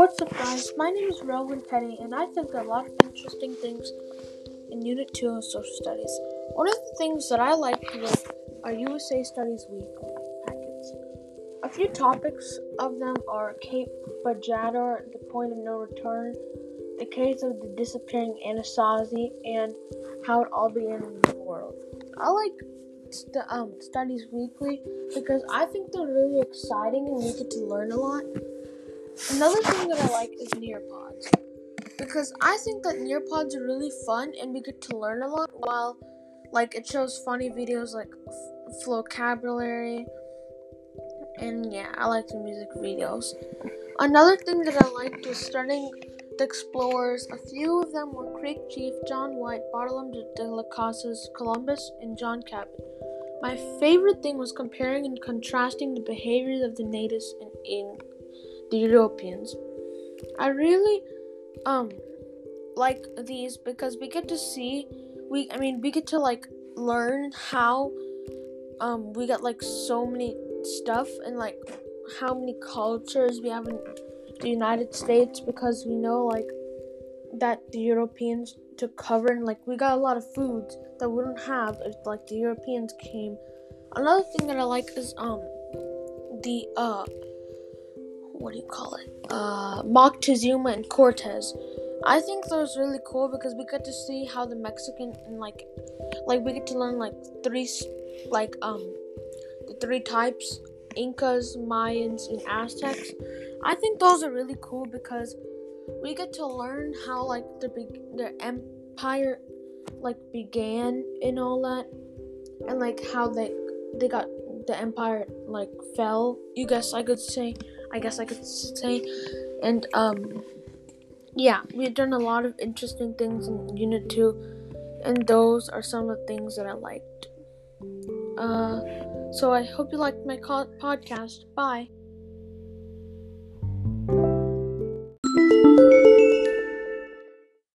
What's up, guys? My name is Rowan Penny, and I think a lot of interesting things in Unit 2 of Social Studies. One of the things that I like with our USA Studies Weekly packets. A few topics of them are Cape Bojador, the point of no return, the case of the disappearing Anasazi, and how it all began in the world. I like st- um, Studies Weekly because I think they're really exciting and we get to learn a lot. Another thing that I like is Nearpods. Because I think that Nearpods are really fun and we get to learn a lot while like it shows funny videos like f- vocabulary and yeah, I like the music videos. Another thing that I liked was studying the explorers. A few of them were Creek Chief, John White, Bartolome de las Casas, Columbus, and John Cabot. My favorite thing was comparing and contrasting the behaviors of the natives in, in the Europeans. I really um like these because we get to see we I mean we get to like learn how um we got like so many stuff and like how many cultures we have in the United States because we know like that the Europeans took cover and like we got a lot of foods that we don't have if like the Europeans came. Another thing that I like is um the uh what do you call it? Uh, Moctezuma and Cortez. I think that was really cool because we got to see how the Mexican and like, like we get to learn like three, like um, the three types: Incas, Mayans, and Aztecs. I think those are really cool because we get to learn how like the the empire like began and all that, and like how they they got the empire like fell. You guess I could say. I guess I could say. And um, yeah, we've done a lot of interesting things in Unit 2, and those are some of the things that I liked. Uh, so I hope you liked my co- podcast. Bye.